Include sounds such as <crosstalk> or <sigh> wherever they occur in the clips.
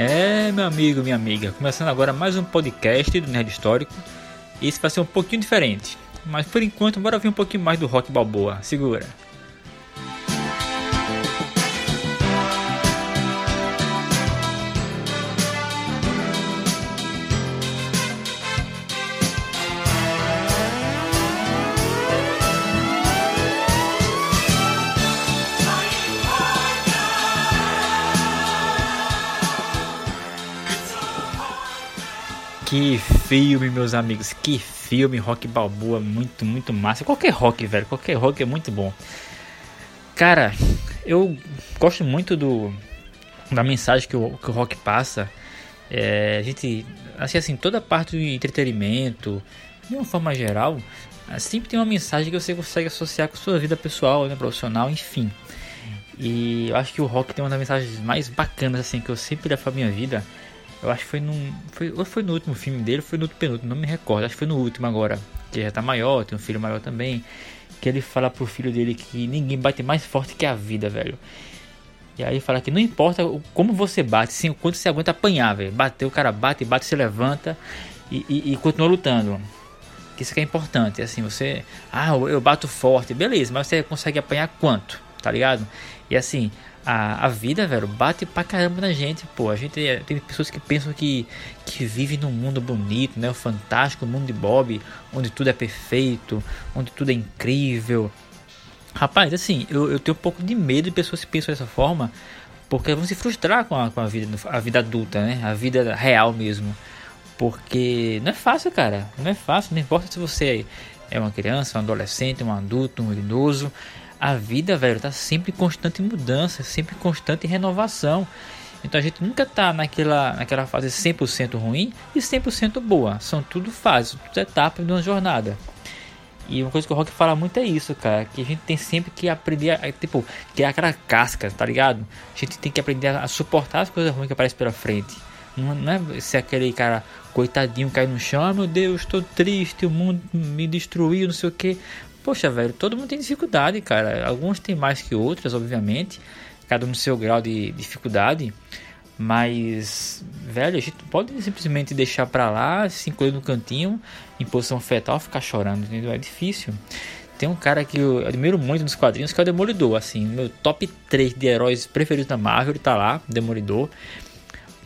É, meu amigo, minha amiga, começando agora mais um podcast do Nerd Histórico. Esse vai ser um pouquinho diferente, mas por enquanto bora ver um pouquinho mais do rock balboa. Segura. Que filme, meus amigos. Que filme, rock balboa, muito, muito massa. Qualquer rock, velho. Qualquer rock é muito bom. Cara, eu gosto muito do da mensagem que o, que o rock passa. É, a gente, assim, assim, toda parte do entretenimento, de uma forma geral, sempre tem uma mensagem que você consegue associar com sua vida pessoal, né, profissional, enfim. E eu acho que o rock tem uma das mensagens mais bacanas assim que eu sempre levo pra minha vida eu acho que foi num. Foi, ou foi no último filme dele, foi no penúltimo, não me recordo. Acho que foi no último agora. Que já tá maior, tem um filho maior também. Que ele fala pro filho dele que ninguém bate mais forte que a vida, velho. E aí fala que não importa como você bate, sim o quanto você aguenta apanhar, velho. Bateu, o cara bate, bate, se levanta e, e, e continua lutando. Que isso que é importante. Assim, você. Ah, eu bato forte, beleza, mas você consegue apanhar quanto? Tá ligado? E assim, a, a vida, velho, bate pra caramba na gente, pô. A gente é, tem pessoas que pensam que, que vive num mundo bonito, né? O fantástico mundo de Bob, onde tudo é perfeito, onde tudo é incrível. Rapaz, assim, eu, eu tenho um pouco de medo de pessoas que pensam dessa forma, porque vão se frustrar com a, com a vida, a vida adulta, né? A vida real mesmo. Porque não é fácil, cara. Não é fácil. Não importa se você é uma criança, um adolescente, um adulto, um idoso a vida, velho, tá sempre em constante mudança, sempre em constante renovação. Então a gente nunca tá naquela, naquela fase 100% ruim e 100% boa. São tudo fases, tudo etapas de uma jornada. E uma coisa que o Rock fala muito é isso, cara. Que a gente tem sempre que aprender a, tipo, é aquela casca, tá ligado? A gente tem que aprender a suportar as coisas ruins que aparecem pela frente. Não, não é ser aquele cara coitadinho cai no chão, ah, meu Deus, estou triste, o mundo me destruiu, não sei o que. Poxa, velho, todo mundo tem dificuldade, cara. Alguns tem mais que outras, obviamente. Cada um no seu grau de dificuldade. Mas, velho, a gente pode simplesmente deixar pra lá, se encolher no cantinho, em posição fetal, ficar chorando, entendeu? É difícil. Tem um cara que eu admiro muito nos quadrinhos, que é o Demolidor. Assim, meu top 3 de heróis preferidos da Marvel, tá lá, Demolidor.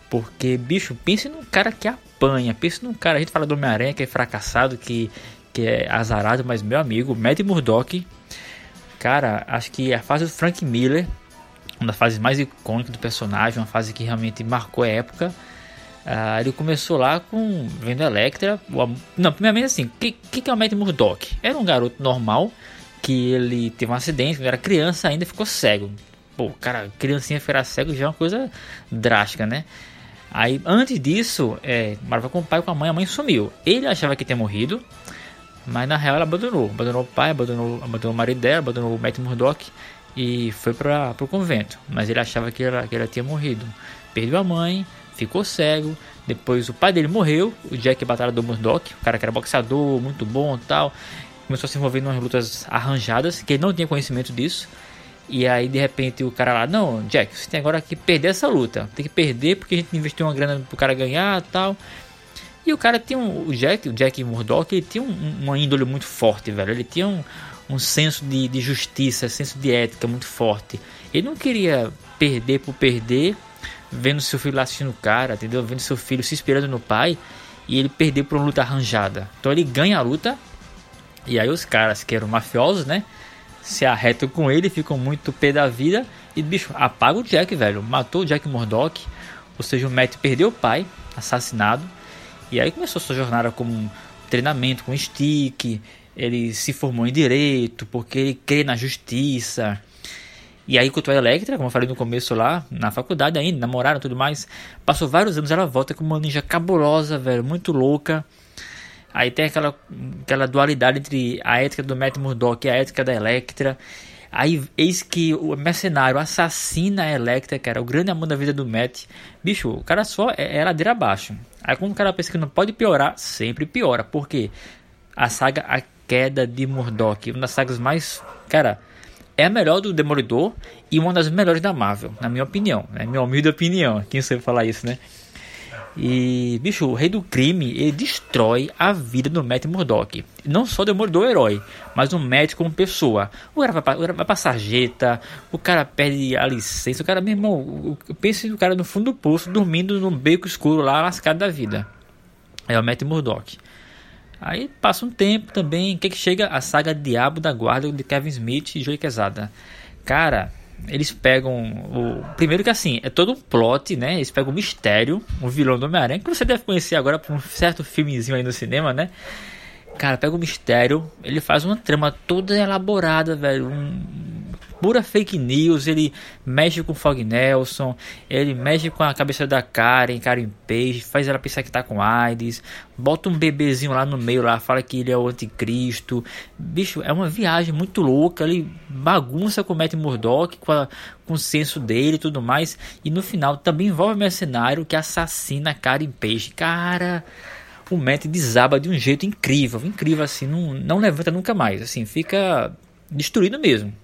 Porque, bicho, pense num cara que apanha. Pense num cara, a gente fala do Homem-Aranha, que é fracassado, que que é azarado, mas meu amigo, Matt Murdock, cara, acho que a fase do Frank Miller, uma das fases mais icônicas do personagem, uma fase que realmente marcou a época. Uh, ele começou lá com vendo Electra. Não, primeiramente assim, o que, que, é o Matt Murdock? Era um garoto normal que ele teve um acidente quando era criança, ainda ficou cego. Pô, cara, criancinha ficar cego já é uma coisa drástica, né? Aí, antes disso, é, morava com o pai e com a mãe, a mãe sumiu. Ele achava que tinha morrido, mas na real ela abandonou. Abandonou o pai, abandonou, abandonou o marido dela, abandonou o Matt Murdock e foi para o convento. Mas ele achava que ela, que ela tinha morrido. Perdeu a mãe, ficou cego. Depois o pai dele morreu, o Jack Batalha do Murdock, o cara que era boxeador, muito bom tal. Começou a se envolver em umas lutas arranjadas, que ele não tinha conhecimento disso. E aí de repente o cara lá, não, Jack, você tem agora que perder essa luta. Tem que perder porque a gente investiu uma grana pro cara ganhar tal. E o cara tinha um. O Jack, o Jack Murdoch, ele tinha um, uma índole muito forte, velho. Ele tinha um, um senso de, de justiça, senso de ética muito forte. Ele não queria perder por perder, vendo seu filho lá assistindo o cara, entendeu? Vendo seu filho se esperando no pai e ele perder por uma luta arranjada. Então ele ganha a luta. E aí os caras que eram mafiosos, né? Se arretam com ele, ficam muito pé da vida. E bicho, apaga o Jack, velho. Matou o Jack Murdoch. Ou seja, o Matt perdeu o pai, assassinado. E aí começou sua jornada como um treinamento com stick, ele se formou em direito, porque ele crê na justiça. E aí, quanto a Electra, como eu falei no começo lá, na faculdade ainda, namoraram tudo mais, passou vários anos, ela volta com uma ninja cabulosa, velho, muito louca. Aí tem aquela, aquela dualidade entre a ética do Matt Murdock e a ética da Electra. Aí eis que o mercenário assassina a Electra, que era o grande amor da vida do Matt. Bicho, o cara só é, é ladeira abaixo. Aí quando o cara pensa que não pode piorar, sempre piora. Porque a saga A Queda de Murdoch, uma das sagas mais, cara, é a melhor do Demolidor e uma das melhores da Marvel, na minha opinião, né? Minha humilde opinião. Quem sabe falar isso, né? E, bicho, o Rei do Crime, ele destrói a vida do Matt Murdock. Não só o Demolidor herói, mas o Matt como pessoa. O cara vai, o vai pra sarjeta, o cara perde a licença. O cara, meu irmão, pensa no cara no fundo do poço, dormindo num beco escuro lá, lascado da vida. É o Matt Murdock. Aí passa um tempo também, que, que chega a saga Diabo da Guarda de Kevin Smith e Joey Quesada. Cara, eles pegam o primeiro que assim é todo um plot, né? Eles pegam o mistério, o vilão do Homem-Aranha que você deve conhecer agora por um certo filmezinho aí no cinema, né? Cara, pega o mistério, ele faz uma trama toda elaborada, velho, um, pura fake news, ele mexe com o Fog Nelson, ele mexe com a cabeça da Karen, Karen Page, faz ela pensar que tá com AIDS, bota um bebezinho lá no meio lá, fala que ele é o anticristo. Bicho, é uma viagem muito louca, ele bagunça com o Matt Murdock, com, a, com o senso dele e tudo mais, e no final também envolve o mercenário que assassina Karen Page. Cara, o Matt desaba de um jeito incrível, incrível assim, não, não levanta nunca mais, assim, fica destruído mesmo.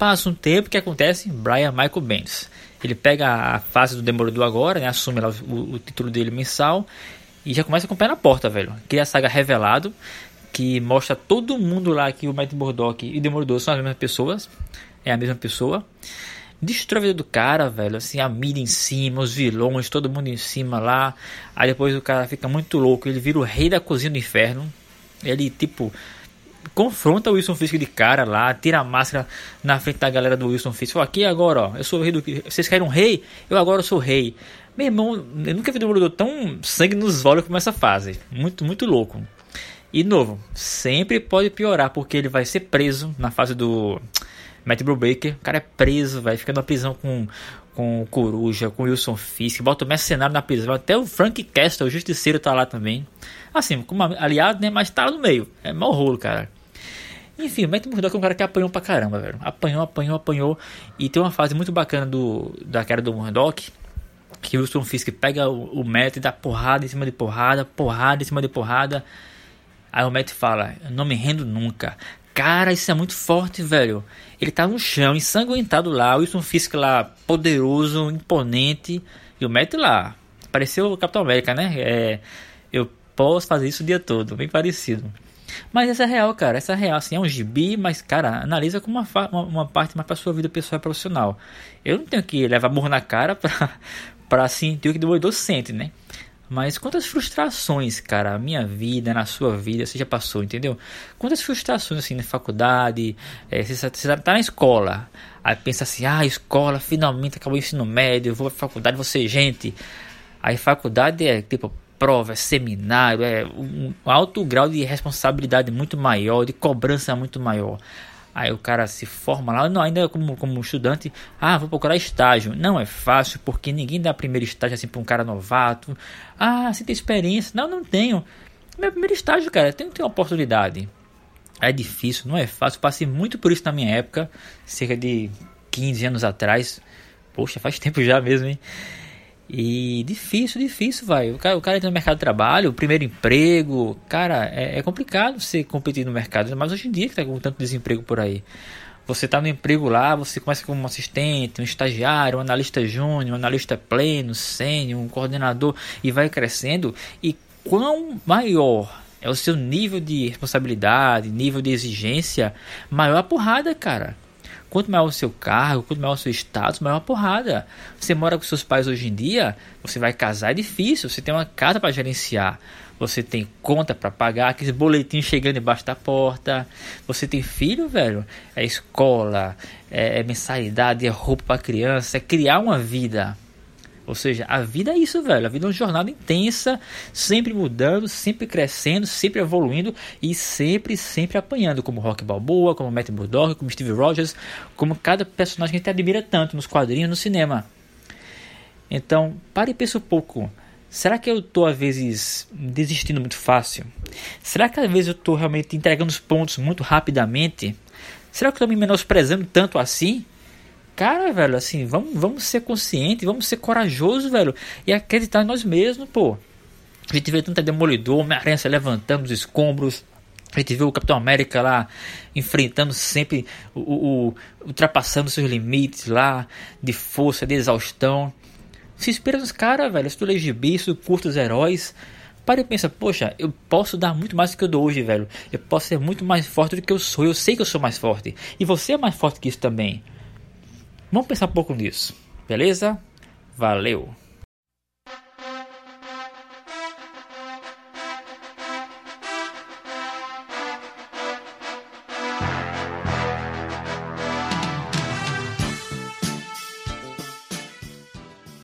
Passa um tempo, que acontece? Brian Michael Bendis. Ele pega a fase do Demolidor agora, né, assume lá o, o, título dele mensal e já começa com o pé na porta, velho. Cria a saga Revelado, que mostra todo mundo lá que o Matt Murdock e o Demolidor são as mesmas pessoas. É a mesma pessoa. Destrói a vida do cara, velho. Assim, a mídia em cima, os vilões, todo mundo em cima lá. Aí depois o cara fica muito louco. Ele vira o rei da cozinha do inferno. Ele, tipo, confronta o Wilson Fisk de cara lá, tira a máscara na frente da galera do Wilson Fisk. Fala, aqui agora, ó, eu sou o rei do. Vocês querem um rei? Eu agora sou rei. Meu irmão, eu nunca vi um Demolidor tão sangue nos olhos como essa fase. Muito, muito louco. E novo, sempre pode piorar, porque ele vai ser preso na fase do Matt Brubaker. O cara é preso, vai ficar na prisão com, com o Coruja, com o Wilson Fisk. Bota o mercenário na prisão. Até o Frank Castle, o justiceiro, tá lá também. Assim, como aliado, né? Mas tá lá no meio. É mau rolo, cara. Enfim, o Matt Murdock é um cara que apanhou pra caramba, velho. Apanhou, apanhou, apanhou. E tem uma fase muito bacana do, da cara do Murdock. Que o Wilson Fisk pega o, o Matt e dá porrada em cima de porrada, porrada em cima de porrada. Aí o Matt fala: Eu não me rendo nunca. Cara, isso é muito forte, velho. Ele tá no chão, ensanguentado lá. O Wilson Fisk lá, poderoso, imponente. E o Matt lá. Pareceu o Capitão América, né? É, eu posso fazer isso o dia todo. Bem parecido. Mas essa é real, cara. Essa é real. Assim, é um gibi, mas, cara, analisa como uma, uma, uma parte mais pra sua vida pessoal e profissional. Eu não tenho que levar burro na cara pra, <laughs> pra sentir o que o desenvolvedor sente, né? Mas quantas frustrações, cara, a minha vida, na sua vida, você já passou, entendeu? Quantas frustrações, assim, na faculdade, é, você, você tá na escola, aí pensa assim, ah, escola, finalmente acabou o ensino médio, eu vou pra faculdade, vou ser gente. Aí faculdade é, tipo, prova, é seminário, é um alto grau de responsabilidade muito maior, de cobrança muito maior. Aí o cara se forma lá, não, ainda como, como estudante, ah, vou procurar estágio. Não é fácil, porque ninguém dá primeiro estágio assim para um cara novato. Ah, você tem experiência? Não, não tenho. Meu primeiro estágio, cara, tem que ter uma oportunidade. É difícil, não é fácil. passei muito por isso na minha época, cerca de 15 anos atrás. Poxa, faz tempo já mesmo, hein? E difícil, difícil, vai. O cara, o cara entra no mercado de trabalho, o primeiro emprego, cara, é, é complicado você competir no mercado, mas hoje em dia que tá com tanto desemprego por aí. Você tá no emprego lá, você começa como um assistente, um estagiário, um analista júnior, um analista pleno, sênior, um coordenador e vai crescendo. E quão maior é o seu nível de responsabilidade, nível de exigência, maior a porrada, cara. Quanto maior o seu cargo, quanto maior o seu status, maior a porrada. Você mora com seus pais hoje em dia, você vai casar, é difícil. Você tem uma casa para gerenciar. Você tem conta para pagar, aqueles boletins chegando embaixo da porta. Você tem filho, velho? É escola, é, é mensalidade, é roupa para criança, é criar uma vida. Ou seja, a vida é isso, velho. A vida é uma jornada intensa, sempre mudando, sempre crescendo, sempre evoluindo e sempre, sempre apanhando, como Rock Balboa, como Matt Murdock, como Steve Rogers, como cada personagem que a gente admira tanto nos quadrinhos, no cinema. Então, pare e pense um pouco. Será que eu estou às vezes desistindo muito fácil? Será que às vezes eu estou realmente entregando os pontos muito rapidamente? Será que eu estou me menosprezando tanto assim? Cara, velho, assim, vamos, vamos ser conscientes, vamos ser corajosos, velho, e acreditar em nós mesmos, pô. A gente vê tanta demolidor, Homem-Aranha se levantando os escombros, A gente viu o Capitão América lá enfrentando sempre, o, o, ultrapassando seus limites lá de força, de exaustão. Se inspira nos caras, velho. Se tu lê gibi, se tu curta os heróis, para e pensa, poxa, eu posso dar muito mais do que eu dou hoje, velho. Eu posso ser muito mais forte do que eu sou. Eu sei que eu sou mais forte. E você é mais forte que isso também. Vamos pensar um pouco nisso, beleza? Valeu!